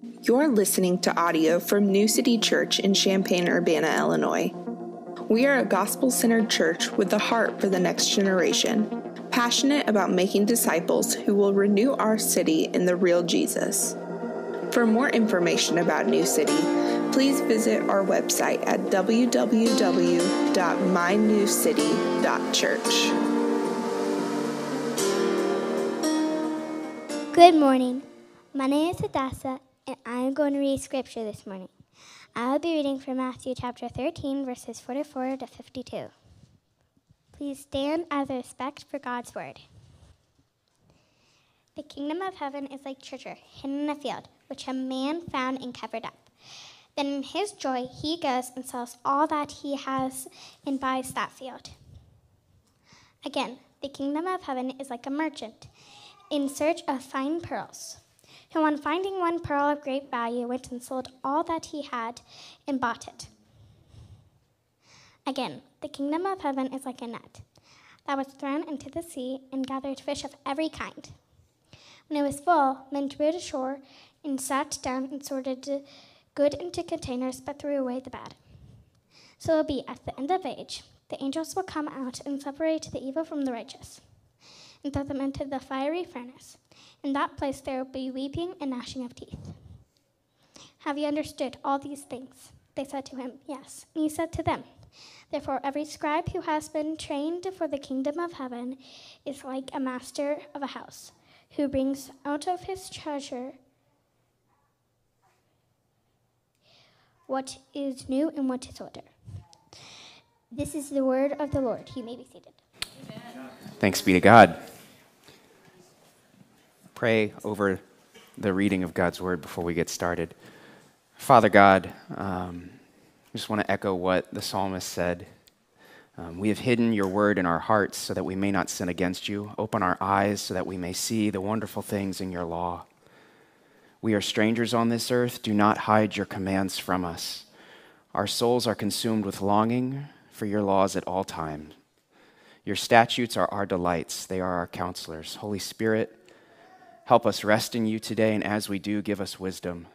You're listening to audio from New City Church in Champaign, Urbana, Illinois. We are a gospel centered church with a heart for the next generation, passionate about making disciples who will renew our city in the real Jesus. For more information about New City, please visit our website at www.mynewcity.church. Good morning. My name is Hadassah, and I am going to read scripture this morning. I will be reading from Matthew chapter 13, verses 44 to 52. Please stand as a respect for God's word. The kingdom of heaven is like treasure hidden in a field, which a man found and covered up. Then in his joy, he goes and sells all that he has and buys that field. Again, the kingdom of heaven is like a merchant in search of fine pearls, who, on finding one pearl of great value, went and sold all that he had and bought it. Again, the kingdom of heaven is like a net that was thrown into the sea and gathered fish of every kind. When it was full, men drew it ashore and sat down and sorted the good into containers, but threw away the bad. So it will be at the end of age. The angels will come out and separate the evil from the righteous, and throw them into the fiery furnace. In that place there will be weeping and gnashing of teeth. Have you understood all these things? They said to him, Yes. And he said to them, Therefore, every scribe who has been trained for the kingdom of heaven is like a master of a house, who brings out of his treasure what is new and what is older. This is the word of the Lord. You may be seated. Thanks be to God. Pray over the reading of God's word before we get started. Father God, um, I just want to echo what the psalmist said. Um, we have hidden your word in our hearts so that we may not sin against you. Open our eyes so that we may see the wonderful things in your law. We are strangers on this earth. Do not hide your commands from us. Our souls are consumed with longing for your laws at all times. Your statutes are our delights, they are our counselors. Holy Spirit, help us rest in you today, and as we do, give us wisdom.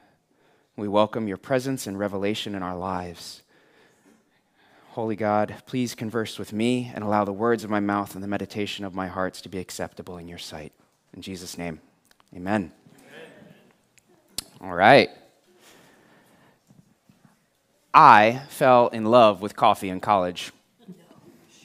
We welcome your presence and revelation in our lives. Holy God, please converse with me and allow the words of my mouth and the meditation of my hearts to be acceptable in your sight. In Jesus' name, amen. All right. I fell in love with coffee in college.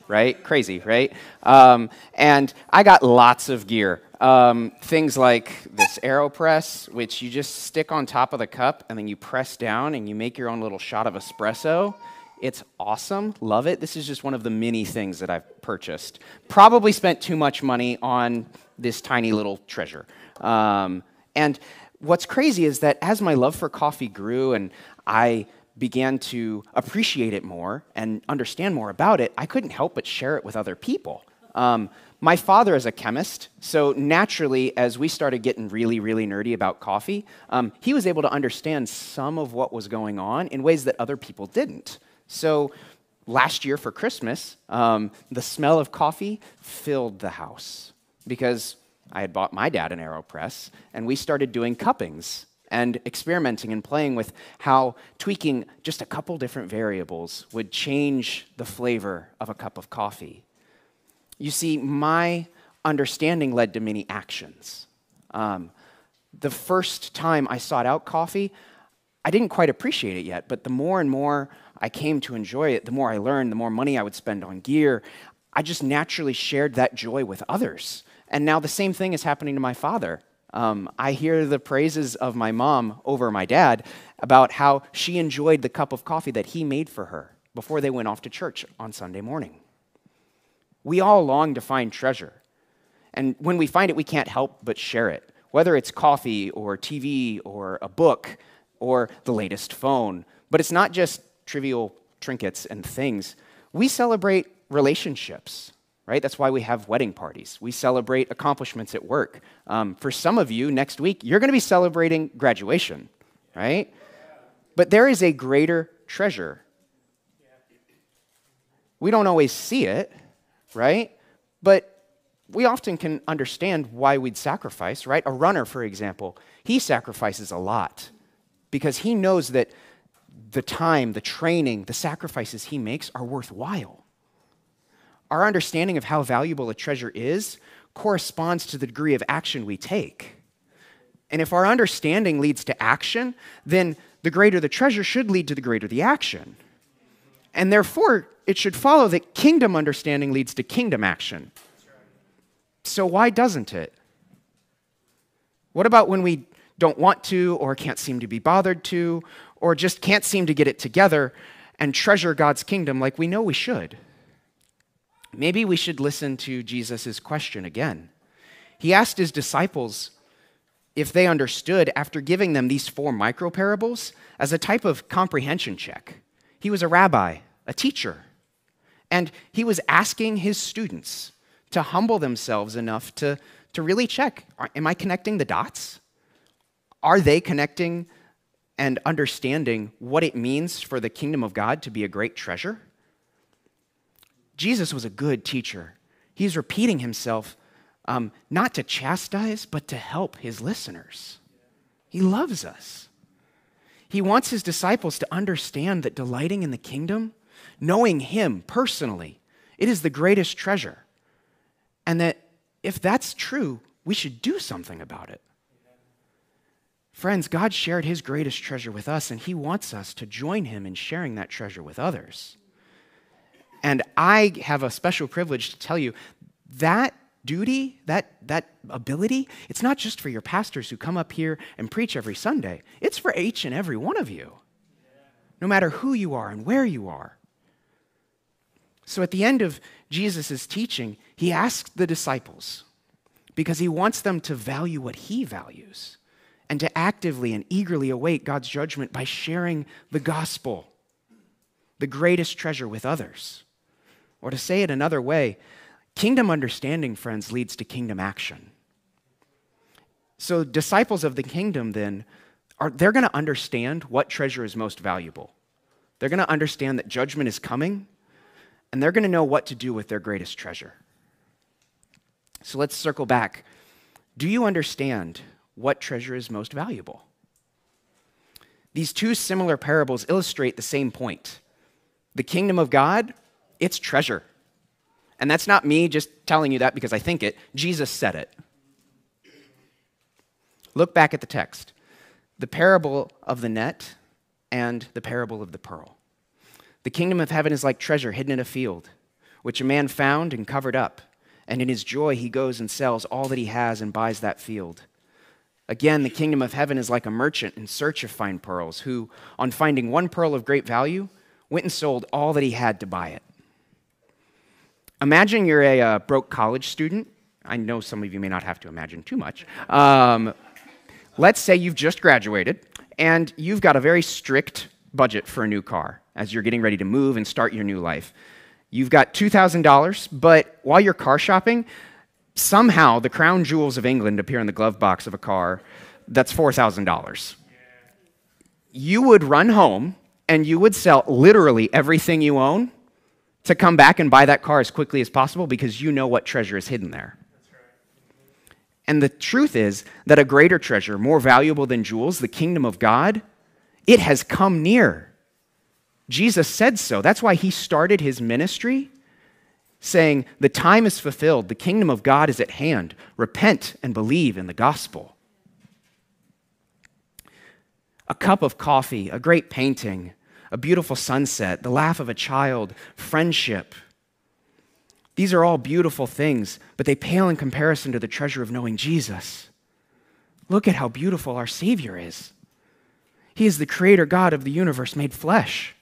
Right? Crazy, right? Um, and I got lots of gear. Um, things like this AeroPress, which you just stick on top of the cup and then you press down and you make your own little shot of espresso. It's awesome. Love it. This is just one of the many things that I've purchased. Probably spent too much money on this tiny little treasure. Um, and what's crazy is that as my love for coffee grew and I began to appreciate it more and understand more about it, I couldn't help but share it with other people. Um, my father is a chemist, so naturally, as we started getting really, really nerdy about coffee, um, he was able to understand some of what was going on in ways that other people didn't. So last year for Christmas, um, the smell of coffee filled the house because I had bought my dad an AeroPress, and we started doing cuppings and experimenting and playing with how tweaking just a couple different variables would change the flavor of a cup of coffee. You see, my understanding led to many actions. Um, the first time I sought out coffee, I didn't quite appreciate it yet, but the more and more I came to enjoy it, the more I learned, the more money I would spend on gear, I just naturally shared that joy with others. And now the same thing is happening to my father. Um, I hear the praises of my mom over my dad about how she enjoyed the cup of coffee that he made for her before they went off to church on Sunday morning. We all long to find treasure. And when we find it, we can't help but share it, whether it's coffee or TV or a book or the latest phone. But it's not just trivial trinkets and things. We celebrate relationships right? That's why we have wedding parties. We celebrate accomplishments at work. Um, for some of you, next week, you're going to be celebrating graduation, right? But there is a greater treasure. We don't always see it, right? But we often can understand why we'd sacrifice, right? A runner, for example, he sacrifices a lot because he knows that the time, the training, the sacrifices he makes are worthwhile. Our understanding of how valuable a treasure is corresponds to the degree of action we take. And if our understanding leads to action, then the greater the treasure should lead to the greater the action. And therefore, it should follow that kingdom understanding leads to kingdom action. So, why doesn't it? What about when we don't want to, or can't seem to be bothered to, or just can't seem to get it together and treasure God's kingdom like we know we should? Maybe we should listen to Jesus' question again. He asked his disciples if they understood after giving them these four micro parables as a type of comprehension check. He was a rabbi, a teacher, and he was asking his students to humble themselves enough to, to really check Am I connecting the dots? Are they connecting and understanding what it means for the kingdom of God to be a great treasure? Jesus was a good teacher. He's repeating himself um, not to chastise, but to help his listeners. He loves us. He wants his disciples to understand that delighting in the kingdom, knowing him personally, it is the greatest treasure. And that if that's true, we should do something about it. Friends, God shared his greatest treasure with us, and he wants us to join him in sharing that treasure with others. And I have a special privilege to tell you that duty, that, that ability, it's not just for your pastors who come up here and preach every Sunday, it's for each and every one of you, no matter who you are and where you are. So at the end of Jesus' teaching, he asks the disciples, because he wants them to value what he values and to actively and eagerly await God's judgment by sharing the gospel, the greatest treasure, with others. Or to say it another way, kingdom understanding, friends, leads to kingdom action. So, disciples of the kingdom then are they're going to understand what treasure is most valuable. They're going to understand that judgment is coming, and they're going to know what to do with their greatest treasure. So let's circle back. Do you understand what treasure is most valuable. These two similar parables illustrate the same point. The kingdom of God, it's treasure. And that's not me just telling you that because I think it. Jesus said it. Look back at the text the parable of the net and the parable of the pearl. The kingdom of heaven is like treasure hidden in a field, which a man found and covered up. And in his joy, he goes and sells all that he has and buys that field. Again, the kingdom of heaven is like a merchant in search of fine pearls, who, on finding one pearl of great value, went and sold all that he had to buy it. Imagine you're a uh, broke college student. I know some of you may not have to imagine too much. Um, let's say you've just graduated and you've got a very strict budget for a new car as you're getting ready to move and start your new life. You've got $2,000, but while you're car shopping, somehow the crown jewels of England appear in the glove box of a car that's $4,000. You would run home and you would sell literally everything you own to come back and buy that car as quickly as possible because you know what treasure is hidden there. And the truth is that a greater treasure, more valuable than jewels, the kingdom of God, it has come near. Jesus said so. That's why he started his ministry saying, The time is fulfilled, the kingdom of God is at hand. Repent and believe in the gospel. A cup of coffee, a great painting, a beautiful sunset, the laugh of a child, friendship. These are all beautiful things, but they pale in comparison to the treasure of knowing Jesus. Look at how beautiful our Savior is. He is the creator God of the universe made flesh.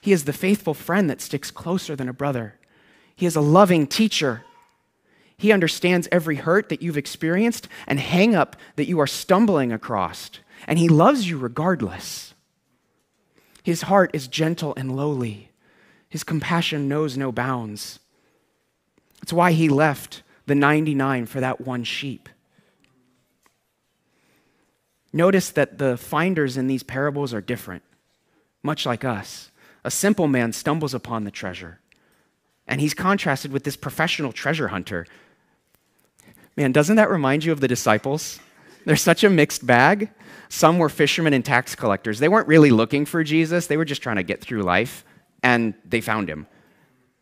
He is the faithful friend that sticks closer than a brother. He is a loving teacher. He understands every hurt that you've experienced and hang up that you are stumbling across. And He loves you regardless. His heart is gentle and lowly. His compassion knows no bounds. That's why He left the 99 for that one sheep. Notice that the finders in these parables are different, much like us. A simple man stumbles upon the treasure. And he's contrasted with this professional treasure hunter. Man, doesn't that remind you of the disciples? They're such a mixed bag. Some were fishermen and tax collectors. They weren't really looking for Jesus, they were just trying to get through life, and they found him.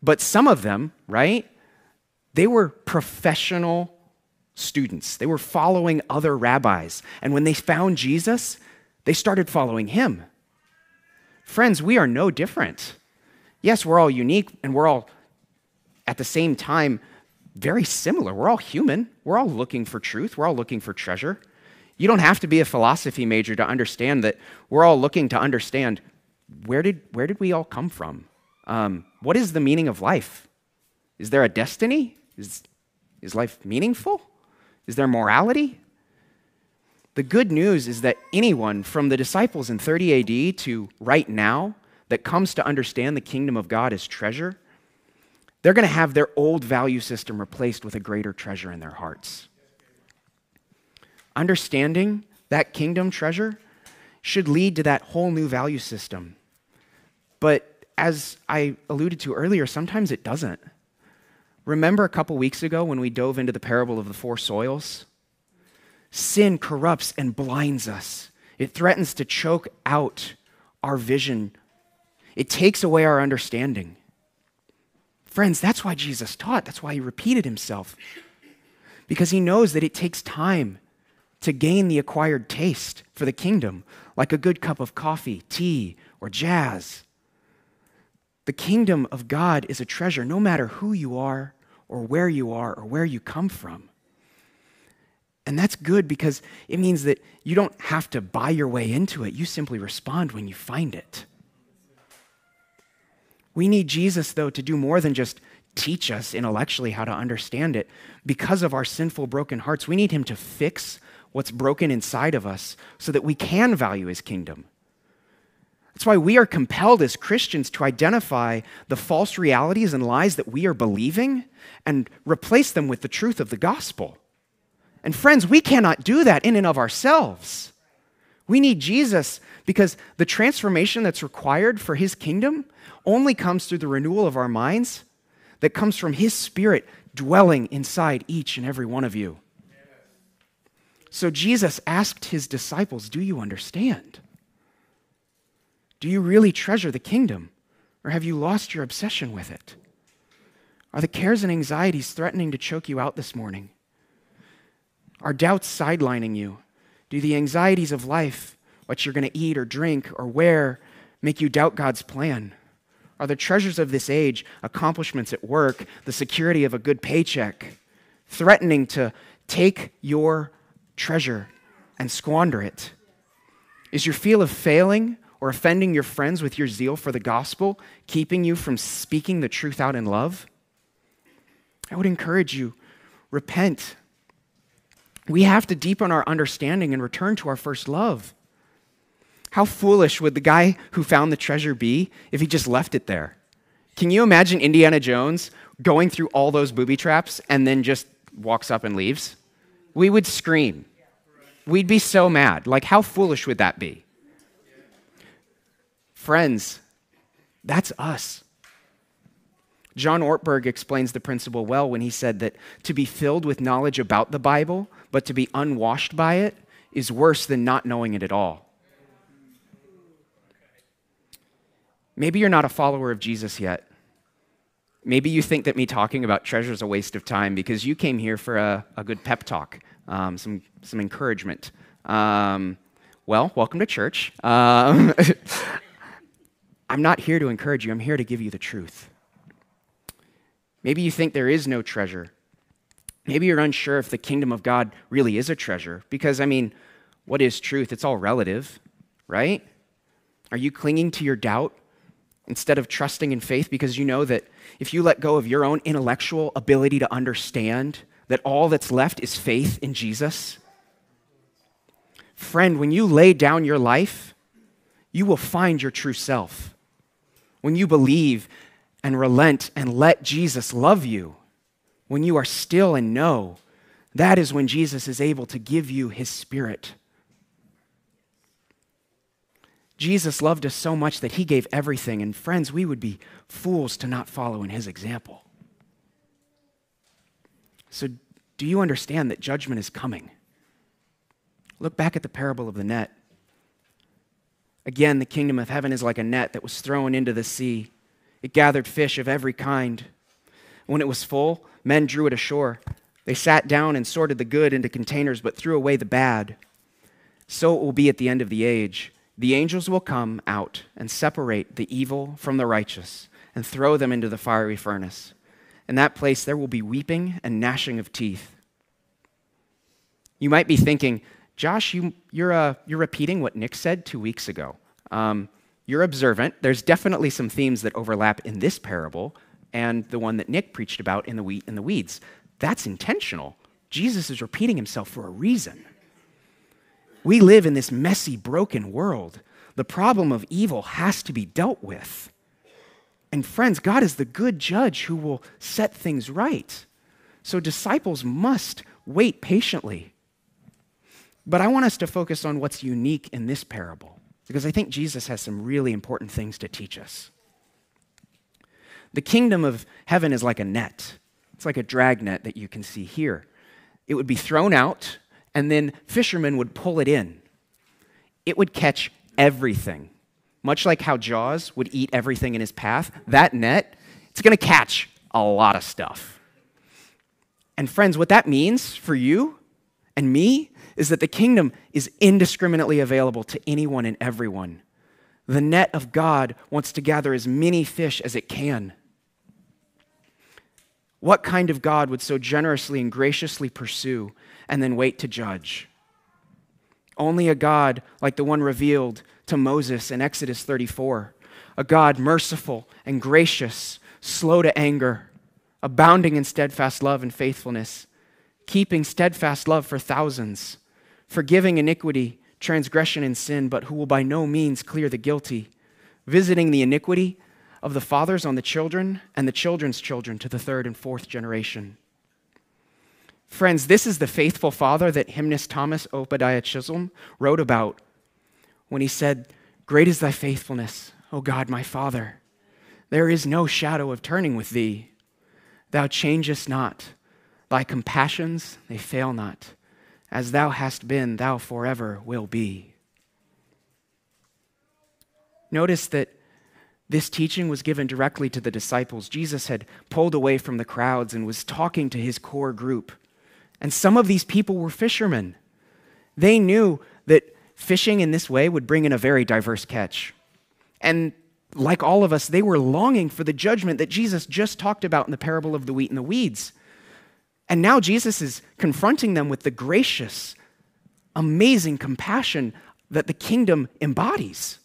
But some of them, right, they were professional students. They were following other rabbis. And when they found Jesus, they started following him. Friends, we are no different. Yes, we're all unique and we're all at the same time very similar. We're all human. We're all looking for truth. We're all looking for treasure. You don't have to be a philosophy major to understand that we're all looking to understand where did, where did we all come from? Um, what is the meaning of life? Is there a destiny? Is, is life meaningful? Is there morality? The good news is that anyone from the disciples in 30 AD to right now that comes to understand the kingdom of God as treasure, they're going to have their old value system replaced with a greater treasure in their hearts. Understanding that kingdom treasure should lead to that whole new value system. But as I alluded to earlier, sometimes it doesn't. Remember a couple weeks ago when we dove into the parable of the four soils? Sin corrupts and blinds us. It threatens to choke out our vision. It takes away our understanding. Friends, that's why Jesus taught. That's why he repeated himself. Because he knows that it takes time to gain the acquired taste for the kingdom, like a good cup of coffee, tea, or jazz. The kingdom of God is a treasure no matter who you are, or where you are, or where you come from. And that's good because it means that you don't have to buy your way into it. You simply respond when you find it. We need Jesus, though, to do more than just teach us intellectually how to understand it. Because of our sinful, broken hearts, we need Him to fix what's broken inside of us so that we can value His kingdom. That's why we are compelled as Christians to identify the false realities and lies that we are believing and replace them with the truth of the gospel. And friends, we cannot do that in and of ourselves. We need Jesus because the transformation that's required for his kingdom only comes through the renewal of our minds that comes from his spirit dwelling inside each and every one of you. So Jesus asked his disciples, Do you understand? Do you really treasure the kingdom? Or have you lost your obsession with it? Are the cares and anxieties threatening to choke you out this morning? Are doubts sidelining you? Do the anxieties of life, what you're going to eat or drink or wear, make you doubt God's plan? Are the treasures of this age, accomplishments at work, the security of a good paycheck, threatening to take your treasure and squander it? Is your feel of failing or offending your friends with your zeal for the gospel, keeping you from speaking the truth out in love? I would encourage you repent. We have to deepen our understanding and return to our first love. How foolish would the guy who found the treasure be if he just left it there? Can you imagine Indiana Jones going through all those booby traps and then just walks up and leaves? We would scream. We'd be so mad. Like, how foolish would that be? Friends, that's us. John Ortberg explains the principle well when he said that to be filled with knowledge about the Bible, but to be unwashed by it, is worse than not knowing it at all. Maybe you're not a follower of Jesus yet. Maybe you think that me talking about treasure is a waste of time because you came here for a, a good pep talk, um, some, some encouragement. Um, well, welcome to church. Um, I'm not here to encourage you, I'm here to give you the truth. Maybe you think there is no treasure. Maybe you're unsure if the kingdom of God really is a treasure, because, I mean, what is truth? It's all relative, right? Are you clinging to your doubt instead of trusting in faith because you know that if you let go of your own intellectual ability to understand, that all that's left is faith in Jesus? Friend, when you lay down your life, you will find your true self when you believe and relent and let Jesus love you, when you are still and know, that is when Jesus is able to give you his spirit. Jesus loved us so much that he gave everything, and friends, we would be fools to not follow in his example. So, do you understand that judgment is coming? Look back at the parable of the net. Again, the kingdom of heaven is like a net that was thrown into the sea. It gathered fish of every kind. When it was full, men drew it ashore. They sat down and sorted the good into containers, but threw away the bad. So it will be at the end of the age. The angels will come out and separate the evil from the righteous and throw them into the fiery furnace. In that place, there will be weeping and gnashing of teeth. You might be thinking, Josh, you, you're, uh, you're repeating what Nick said two weeks ago. Um, you're observant. There's definitely some themes that overlap in this parable and the one that Nick preached about in the wheat and the weeds. That's intentional. Jesus is repeating himself for a reason. We live in this messy, broken world. The problem of evil has to be dealt with. And friends, God is the good judge who will set things right. So disciples must wait patiently. But I want us to focus on what's unique in this parable, because I think Jesus has some really important things to teach us. The kingdom of heaven is like a net, it's like a dragnet that you can see here. It would be thrown out, and then fishermen would pull it in. It would catch everything much like how Jaws would eat everything in his path, that net, it's to catch a lot of stuff. And friends, what that means for you and me is that the kingdom is indiscriminately available to anyone and everyone. The net of God wants to gather as many fish as it can. What kind of God would so generously and graciously pursue and then wait to judge? Only a God like the one revealed to Moses in Exodus 34 a God merciful and gracious, slow to anger, abounding in steadfast love and faithfulness, keeping steadfast love for thousands, forgiving iniquity, transgression, and sin, but who will by no means clear the guilty, visiting the iniquity of the fathers on the children and the children's children to the third and fourth generation. Friends, this is the faithful father that hymnist Thomas Obadiah Chisholm wrote about when he said, Great is thy faithfulness, O God my Father. There is no shadow of turning with thee. Thou changest not. Thy compassions, they fail not. As thou hast been, thou forever will be. Notice that this teaching was given directly to the disciples. Jesus had pulled away from the crowds and was talking to his core group. And some of these people were fishermen. They knew that fishing in this way would bring in a very diverse catch. And like all of us, they were longing for the judgment that Jesus just talked about in the parable of the wheat and the weeds. And now Jesus is confronting them with the gracious, amazing compassion that the kingdom embodies.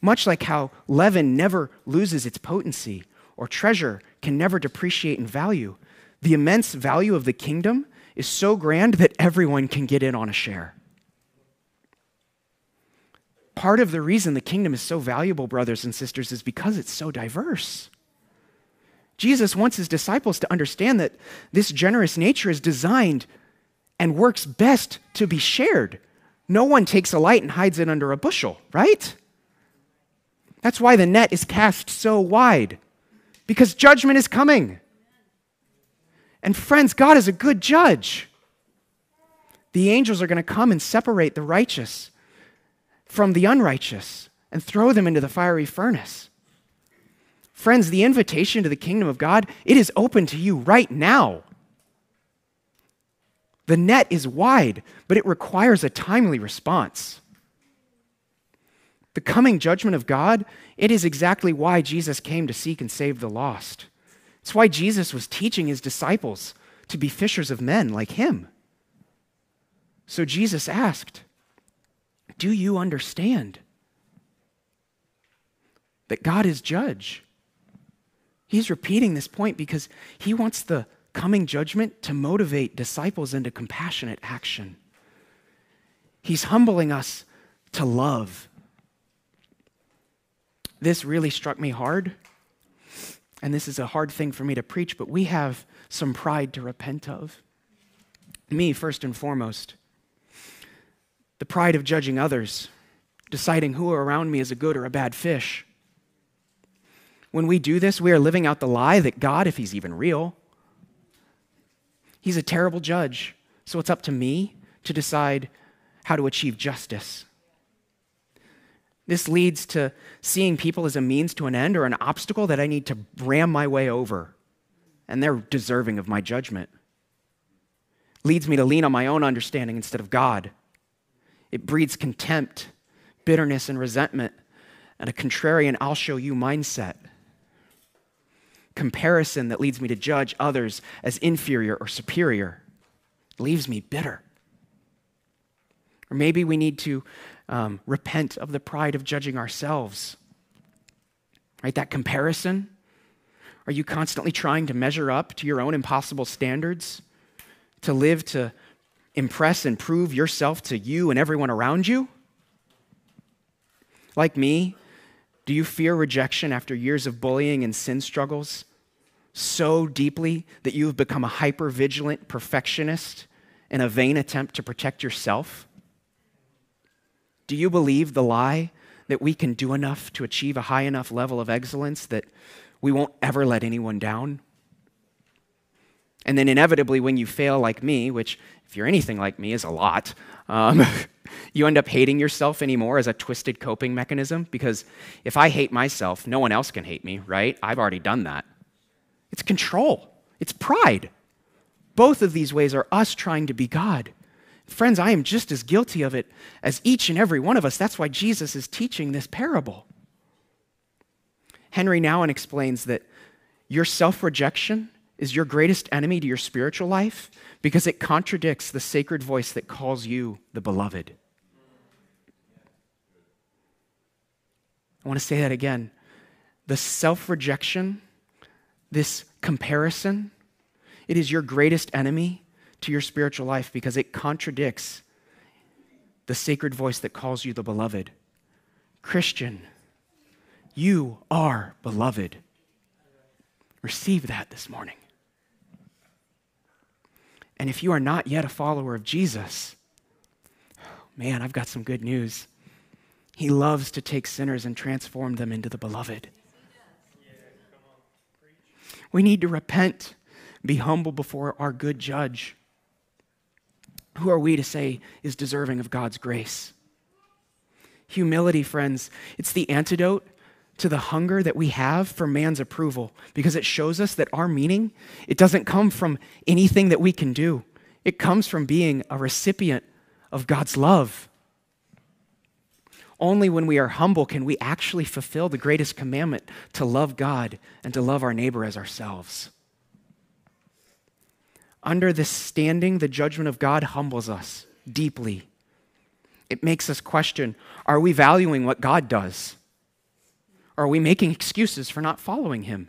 Much like how leaven never loses its potency or treasure can never depreciate in value, the immense value of the kingdom is so grand that everyone can get in on a share. Part of the reason the kingdom is so valuable, brothers and sisters, is because it's so diverse. Jesus wants his disciples to understand that this generous nature is designed and works best to be shared. No one takes a light and hides it under a bushel, right? That's why the net is cast so wide, because judgment is coming. And friends, God is a good judge. The angels are going to come and separate the righteous from the unrighteous and throw them into the fiery furnace. Friends, the invitation to the kingdom of God, it is open to you right now. The net is wide, but it requires a timely response. The coming judgment of God, it is exactly why Jesus came to seek and save the lost. It's why Jesus was teaching his disciples to be fishers of men like him. So Jesus asked, do you understand that God is judge? He's repeating this point because he wants the coming judgment to motivate disciples into compassionate action. He's humbling us to love. This really struck me hard, and this is a hard thing for me to preach, but we have some pride to repent of. Me, first and foremost the pride of judging others, deciding who around me is a good or a bad fish. When we do this, we are living out the lie that God, if He's even real, He's a terrible judge. So it's up to me to decide how to achieve justice. This leads to seeing people as a means to an end or an obstacle that I need to ram my way over, and they're deserving of my judgment. Leads me to lean on my own understanding instead of God. It breeds contempt, bitterness, and resentment, and a contrarian, I'll show you mindset. Comparison that leads me to judge others as inferior or superior leaves me bitter. Or maybe we need to um, repent of the pride of judging ourselves. Right? That comparison. Are you constantly trying to measure up to your own impossible standards? To live to impress and prove yourself to you and everyone around you? Like me, do you fear rejection after years of bullying and sin struggles so deeply that you have become a hyper vigilant perfectionist in a vain attempt to protect yourself? Do you believe the lie that we can do enough to achieve a high enough level of excellence that we won't ever let anyone down? And then, inevitably, when you fail like me, which, if you're anything like me, is a lot, um, you end up hating yourself anymore as a twisted coping mechanism. Because if I hate myself, no one else can hate me, right? I've already done that. It's control, it's pride. Both of these ways are us trying to be God. Friends, I am just as guilty of it as each and every one of us. That's why Jesus is teaching this parable. Henri Nouwen explains that your self rejection is your greatest enemy to your spiritual life because it contradicts the sacred voice that calls you the beloved. I want to say that again. The self rejection, this comparison, it is your greatest enemy to your spiritual life because it contradicts the sacred voice that calls you the beloved. Christian, you are beloved. Receive that this morning. And if you are not yet a follower of Jesus, man, I've got some good news. He loves to take sinners and transform them into the beloved. We need to repent, be humble before our good judge. Who are we to say is deserving of God's grace? Humility, friends, it's the antidote to the hunger that we have for man's approval because it shows us that our meaning it doesn't come from anything that we can do. It comes from being a recipient of god's love. Only when we are humble can we actually fulfill the greatest commandment to love god and to love our neighbor as ourselves under this standing, the judgment of God humbles us deeply. It makes us question are we valuing what God does? Are we making excuses for not following Him?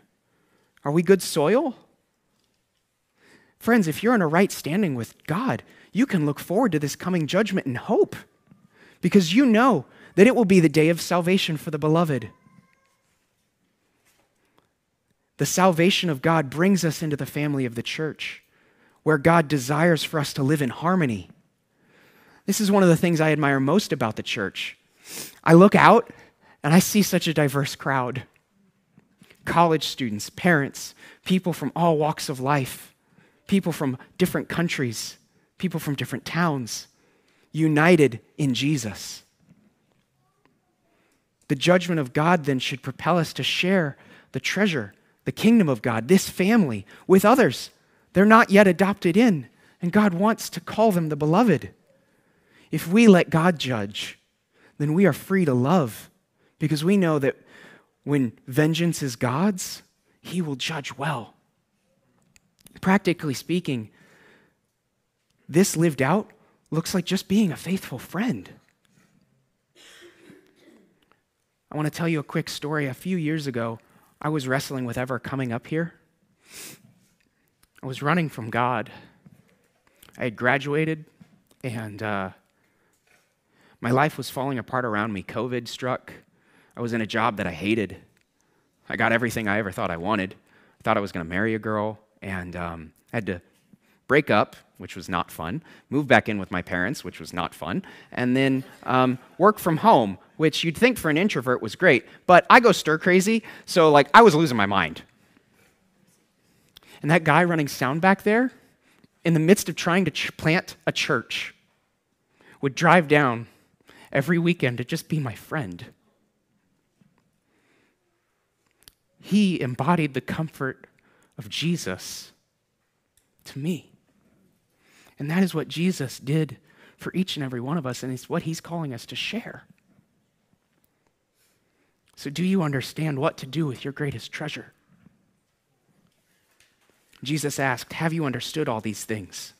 Are we good soil? Friends, if you're in a right standing with God, you can look forward to this coming judgment in hope because you know that it will be the day of salvation for the beloved. The salvation of God brings us into the family of the church where God desires for us to live in harmony. This is one of the things I admire most about the church. I look out and I see such a diverse crowd college students, parents, people from all walks of life, people from different countries, people from different towns, united in Jesus. The judgment of God then should propel us to share the treasure, the kingdom of God, this family, with others they're not yet adopted in, and God wants to call them the beloved. If we let God judge, then we are free to love because we know that when vengeance is God's, He will judge well. Practically speaking, this lived out looks like just being a faithful friend. I want to tell you a quick story. A few years ago, I was wrestling with ever coming up here. I was running from God. I had graduated, and uh, my life was falling apart around me. COVID struck. I was in a job that I hated. I got everything I ever thought I wanted. I thought I was going to marry a girl, and um, I had to break up, which was not fun, move back in with my parents, which was not fun, and then um, work from home, which you'd think for an introvert was great, but I go stir crazy, so like I was losing my mind. And that guy running sound back there, in the midst of trying to ch- plant a church, would drive down every weekend to just be my friend. He embodied the comfort of Jesus to me. And that is what Jesus did for each and every one of us, and it's what he's calling us to share. So, do you understand what to do with your greatest treasure? Jesus asked, Have you understood all these things?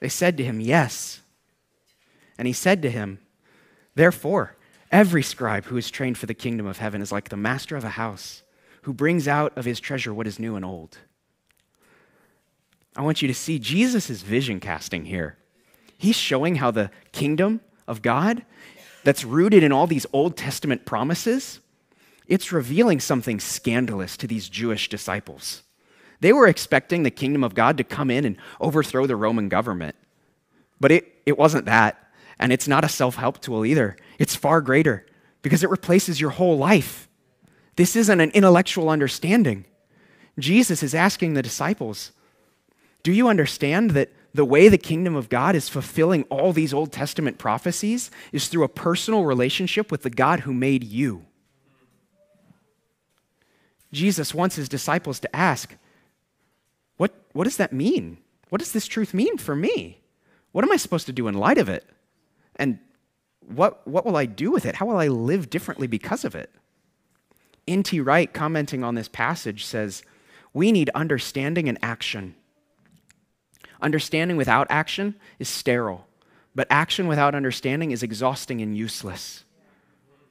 They said to him, Yes. And he said to him, Therefore, every scribe who is trained for the kingdom of heaven is like the master of a house who brings out of his treasure what is new and old. I want you to see Jesus' vision casting here. He's showing how the kingdom of God, that's rooted in all these Old Testament promises, it's revealing something scandalous to these Jewish disciples. They were expecting the kingdom of God to come in and overthrow the Roman government. But it, it wasn't that. And it's not a self help tool either. It's far greater because it replaces your whole life. This isn't an intellectual understanding. Jesus is asking the disciples, Do you understand that the way the kingdom of God is fulfilling all these Old Testament prophecies is through a personal relationship with the God who made you? Jesus wants his disciples to ask, What, does that mean? What does this truth mean for me? What am I supposed to do in light of it? And what, what will I do with it? How will I live differently because of it? N.T. Wright, commenting on this passage, says, We need understanding and action. Understanding without action is sterile, but action without understanding is exhausting and useless.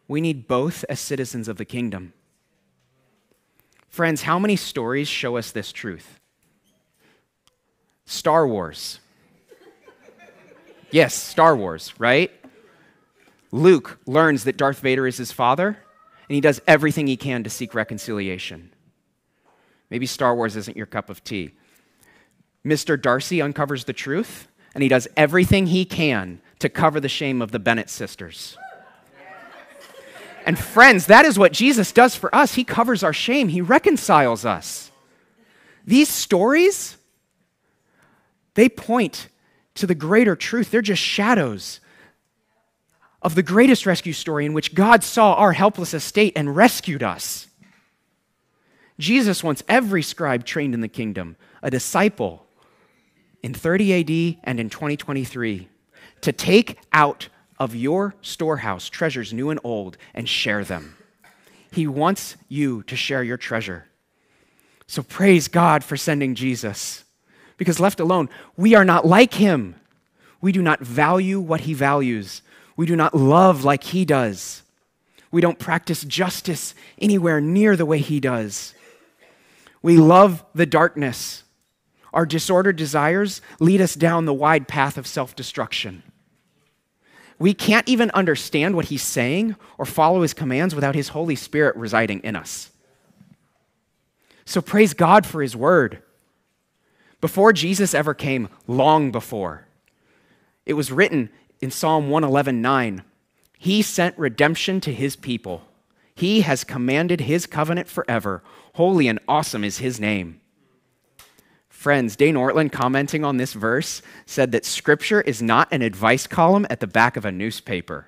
We need both as citizens of the kingdom. Friends, how many stories show us this truth? Star Wars. Yes, Star Wars, right? Luke learns that Darth Vader is his father and he does everything he can to seek reconciliation. Maybe Star Wars isn't your cup of tea. Mr. Darcy uncovers the truth, and he does everything he can to cover the shame of the Bennet sisters. And friends, that is what Jesus does for us. He covers our shame, He reconciles us. These stories, they point to the greater truth. They're just shadows of the greatest rescue story in which God saw our helpless estate and rescued us. Jesus wants every scribe trained in the kingdom, a disciple in 30 AD and in 2023, to take out of your storehouse treasures new and old and share them. He wants you to share your treasure. So praise God for sending Jesus. Because left alone, we are not like him. We do not value what he values. We do not love like he does. We don't practice justice anywhere near the way he does. We love the darkness. Our disordered desires lead us down the wide path of self destruction. We can't even understand what he's saying or follow his commands without his Holy Spirit residing in us. So praise God for his word. Before Jesus ever came, long before, it was written in Psalm 111:9, He sent redemption to his people. He has commanded his covenant forever. Holy and awesome is his name. Friends, Dane Ortlund, commenting on this verse, said that Scripture is not an advice column at the back of a newspaper.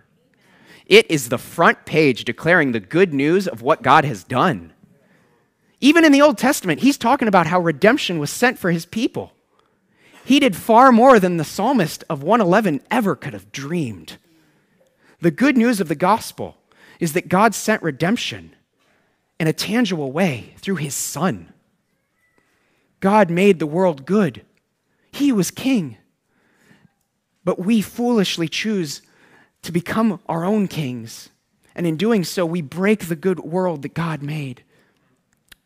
It is the front page declaring the good news of what God has done. Even in the Old Testament, he's talking about how redemption was sent for his people. He did far more than the psalmist of 111 ever could have dreamed. The good news of the gospel is that God sent redemption in a tangible way through his son. God made the world good. He was king. But we foolishly choose to become our own kings. And in doing so, we break the good world that God made.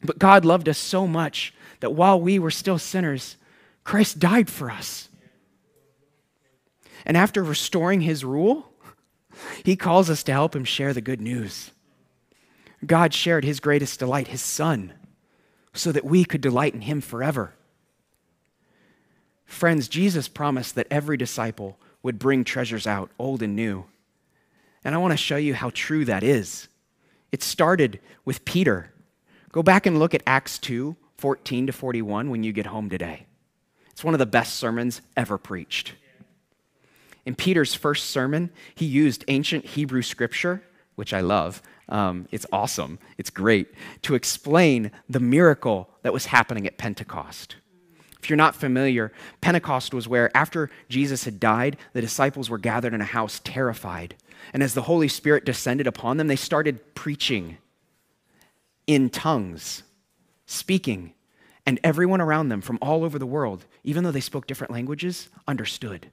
But God loved us so much that while we were still sinners, Christ died for us. And after restoring his rule, he calls us to help him share the good news. God shared his greatest delight, his son, so that we could delight in him forever. Friends, Jesus promised that every disciple would bring treasures out, old and new. And I want to show you how true that is. It started with Peter. Go back and look at Acts 2 14 to 41 when you get home today. It's one of the best sermons ever preached. In Peter's first sermon, he used ancient Hebrew scripture, which I love. Um, it's awesome, it's great, to explain the miracle that was happening at Pentecost. If you're not familiar, Pentecost was where, after Jesus had died, the disciples were gathered in a house terrified. And as the Holy Spirit descended upon them, they started preaching in tongues, speaking, and everyone around them from all over the world, even though they spoke different languages, understood.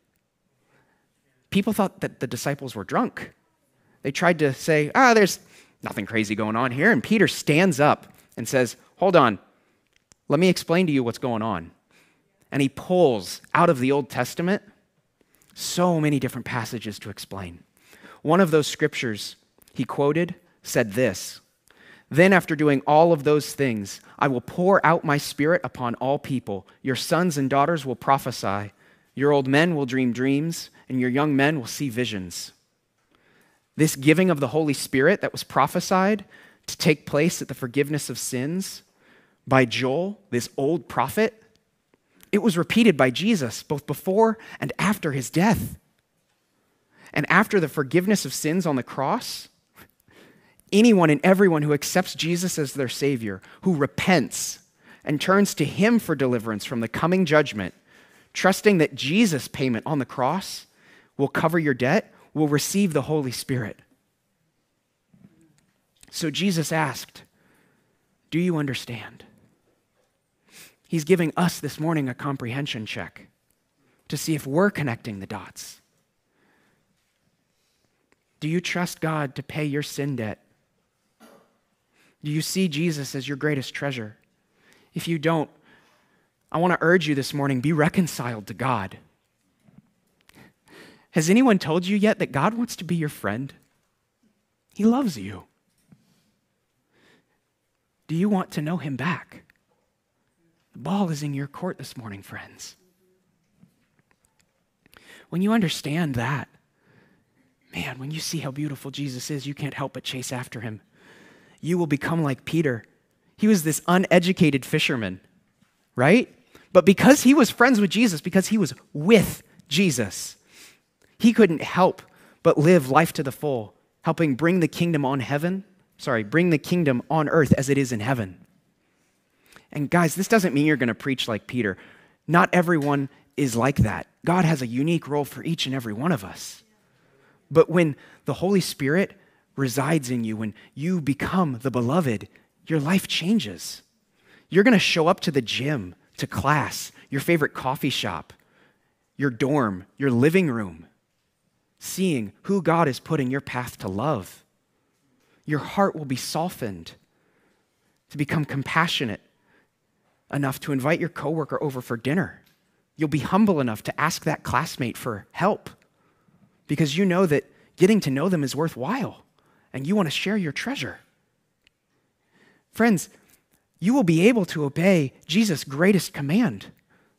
People thought that the disciples were drunk. They tried to say, ah, there's nothing crazy going on here. And Peter stands up and says, hold on, let me explain to you what's going on. And he pulls out of the Old Testament so many different passages to explain. One of those scriptures he quoted said this Then, after doing all of those things, I will pour out my spirit upon all people. Your sons and daughters will prophesy, your old men will dream dreams, and your young men will see visions. This giving of the Holy Spirit that was prophesied to take place at the forgiveness of sins by Joel, this old prophet, it was repeated by Jesus both before and after his death. And after the forgiveness of sins on the cross, anyone and everyone who accepts Jesus as their Savior, who repents and turns to Him for deliverance from the coming judgment, trusting that Jesus' payment on the cross will cover your debt, will receive the Holy Spirit. So Jesus asked, Do you understand? He's giving us this morning a comprehension check to see if we're connecting the dots. Do you trust God to pay your sin debt? Do you see Jesus as your greatest treasure? If you don't, I want to urge you this morning be reconciled to God. Has anyone told you yet that God wants to be your friend? He loves you. Do you want to know him back? The ball is in your court this morning, friends. When you understand that, Man, when you see how beautiful Jesus is, you can't help but chase after him. You will become like Peter. He was this uneducated fisherman, right? But because he was friends with Jesus, because he was with Jesus, he couldn't help but live life to the full, helping bring the kingdom on heaven, sorry, bring the kingdom on earth as it is in heaven. And guys, this doesn't mean you're going to preach like Peter. Not everyone is like that. God has a unique role for each and every one of us. But when the Holy Spirit resides in you, when you become the beloved, your life changes. You're going to show up to the gym, to class, your favorite coffee shop, your dorm, your living room, seeing who God is putting your path to love. Your heart will be softened to become compassionate enough to invite your coworker over for dinner. You'll be humble enough to ask that classmate for help because you know that getting to know them is worthwhile and you want to share your treasure. Friends, you will be able to obey Jesus' greatest command,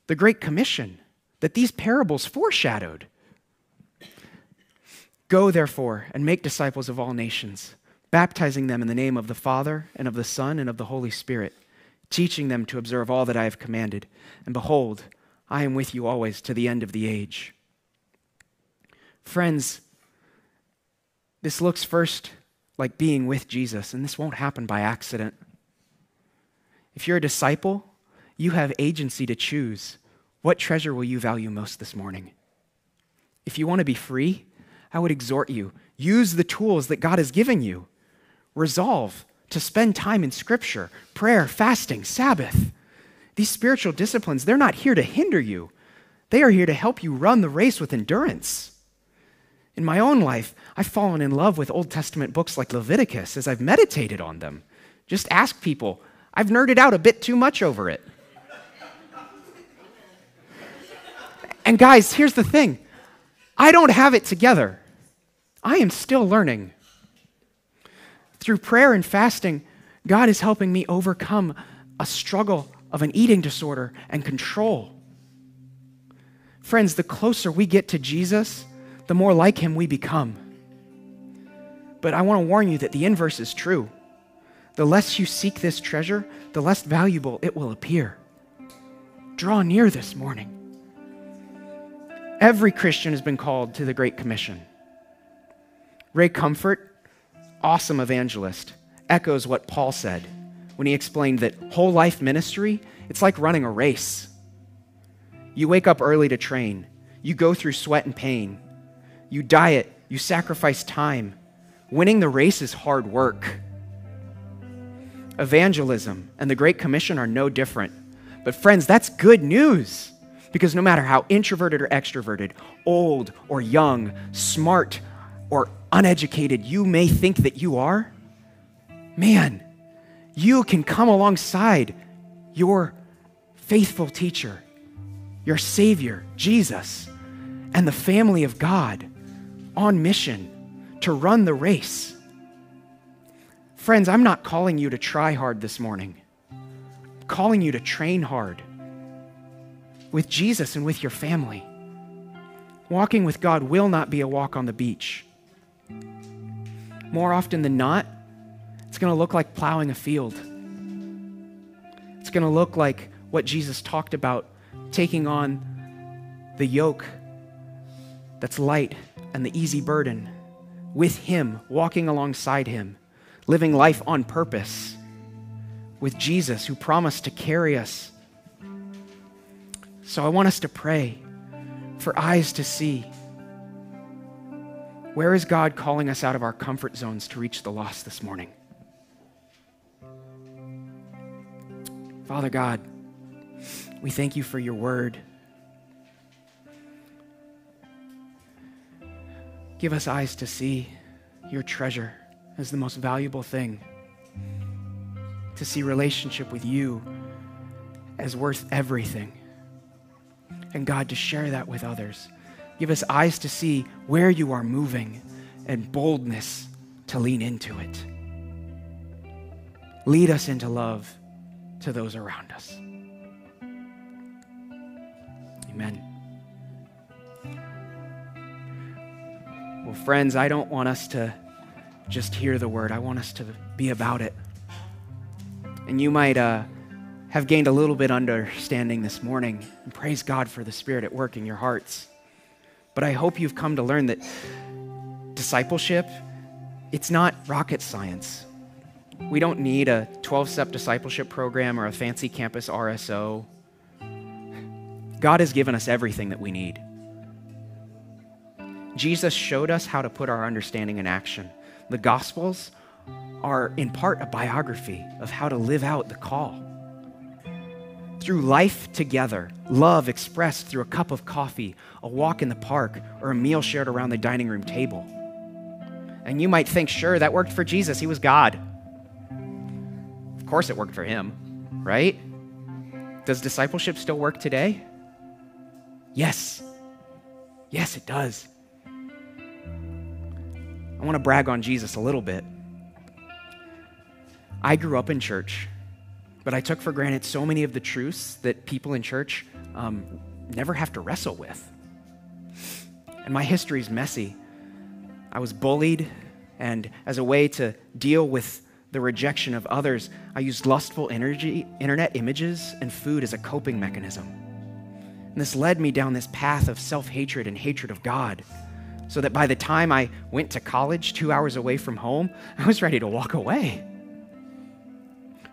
the Great Commission that these parables foreshadowed. Go, therefore, and make disciples of all nations, baptizing them in the name of the Father, and of the Son, and of the Holy Spirit, teaching them to observe all that I have commanded. And behold, I am with you always to the end of the age. Friends, this looks first like being with Jesus, and this won't happen by accident. If you're a disciple, you have agency to choose what treasure will you value most this morning. If you want to be free, I would exhort you use the tools that God has given you. Resolve to spend time in Scripture, prayer, fasting, Sabbath. These spiritual disciplines, they're not here to hinder you, they are here to help you run the race with endurance. In my own life, I've fallen in love with Old Testament books like Leviticus as I've meditated on them. Just ask people. I've nerded out a bit too much over it. And guys, here's the thing I don't have it together. I am still learning. Through prayer and fasting, God is helping me overcome a struggle of an eating disorder and control. Friends, the closer we get to Jesus, the more like him we become. But I want to warn you that the inverse is true. The less you seek this treasure, the less valuable it will appear. Draw near this morning. Every Christian has been called to the Great Commission. Ray Comfort, awesome evangelist, echoes what Paul said when he explained that whole life ministry, it's like running a race. You wake up early to train, you go through sweat and pain, you diet, you sacrifice time. Winning the race is hard work. Evangelism and the Great Commission are no different. But, friends, that's good news. Because no matter how introverted or extroverted, old or young, smart or uneducated you may think that you are, man, you can come alongside your faithful teacher, your Savior, Jesus, and the family of God on mission to run the race. Friends, I'm not calling you to try hard this morning. I'm calling you to train hard with Jesus and with your family. Walking with God will not be a walk on the beach. More often than not, it's going to look like plowing a field. It's going to look like what Jesus talked about taking on the yoke that's light and the easy burden with Him, walking alongside Him, living life on purpose with Jesus who promised to carry us so I want us to pray for eyes to see. Where is God calling us out of our comfort zones to reach the lost this morning? Father God, we thank you for your word. Give us eyes to see your treasure as the most valuable thing, to see relationship with you as worth everything and God, to share that with others. Give us eyes to see where you are moving and boldness to lean into it. Lead us into love to those around us. Amen. Well, friends, I don't want us to just hear the word, I want us to be about it. And you might. Uh, have gained a little bit understanding this morning. And praise God for the Spirit at work in your hearts. But I hope you've come to learn that discipleship, it's not rocket science. We don't need a 12 step discipleship program or a fancy campus RSO. God has given us everything that we need. Jesus showed us how to put our understanding in action. The Gospels are, in part, a biography of how to live out the call through life together, love expressed through a cup of coffee, a walk in the park, or a meal shared around the dining room table. And you might think, sure, that worked for Jesus. He was God. Of course, it worked for him, right? Does discipleship still work today? Yes. Yes, it does. I want to brag on Jesus a little bit. I grew up in church but I took for granted so many of the truths that people in church um, never have to wrestle with. And my history is messy. I was bullied, and as a way to deal with the rejection of others, I used lustful energy, internet images and food as a coping mechanism. And this led me down this path of self hatred and hatred of God, so that by the time I went to college, two hours away from home, I was ready to walk away.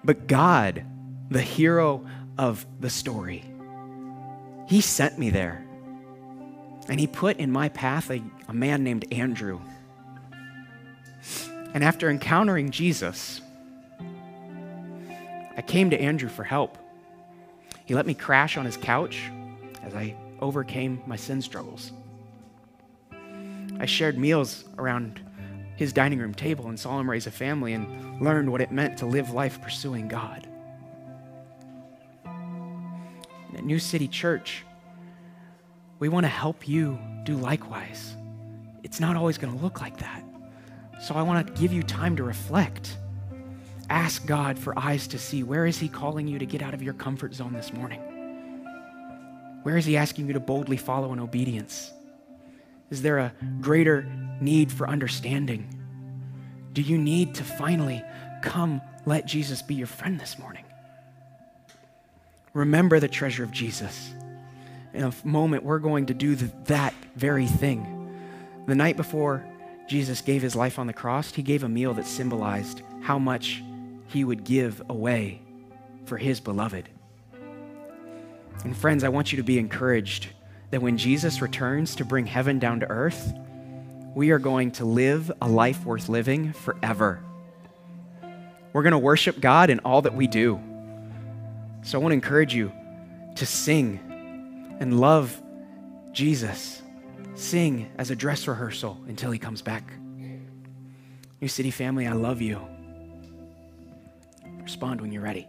But God, the hero of the story, He sent me there. And He put in my path a, a man named Andrew. And after encountering Jesus, I came to Andrew for help. He let me crash on his couch as I overcame my sin struggles. I shared meals around his dining room table and saw him raise a family and learned what it meant to live life pursuing God. at New City Church, we want to help you do likewise. It's not always going to look like that. So I want to give you time to reflect. Ask God for eyes to see where is He calling you to get out of your comfort zone this morning? Where is He asking you to boldly follow in obedience? Is there a greater need for understanding? Do you need to finally come let Jesus be your friend this morning? Remember the treasure of Jesus in a moment, we're going to do that very thing. The night before Jesus gave his life on the cross, he gave a meal that symbolized how much he would give away for his beloved. And friends, I want you to be encouraged that when Jesus returns to bring heaven down to earth, we are going to live a life worth living forever. We're going to worship God in all that we do. So I want to encourage you to sing and love Jesus. Sing as a dress rehearsal until he comes back. New City family, I love you. Respond when you're ready.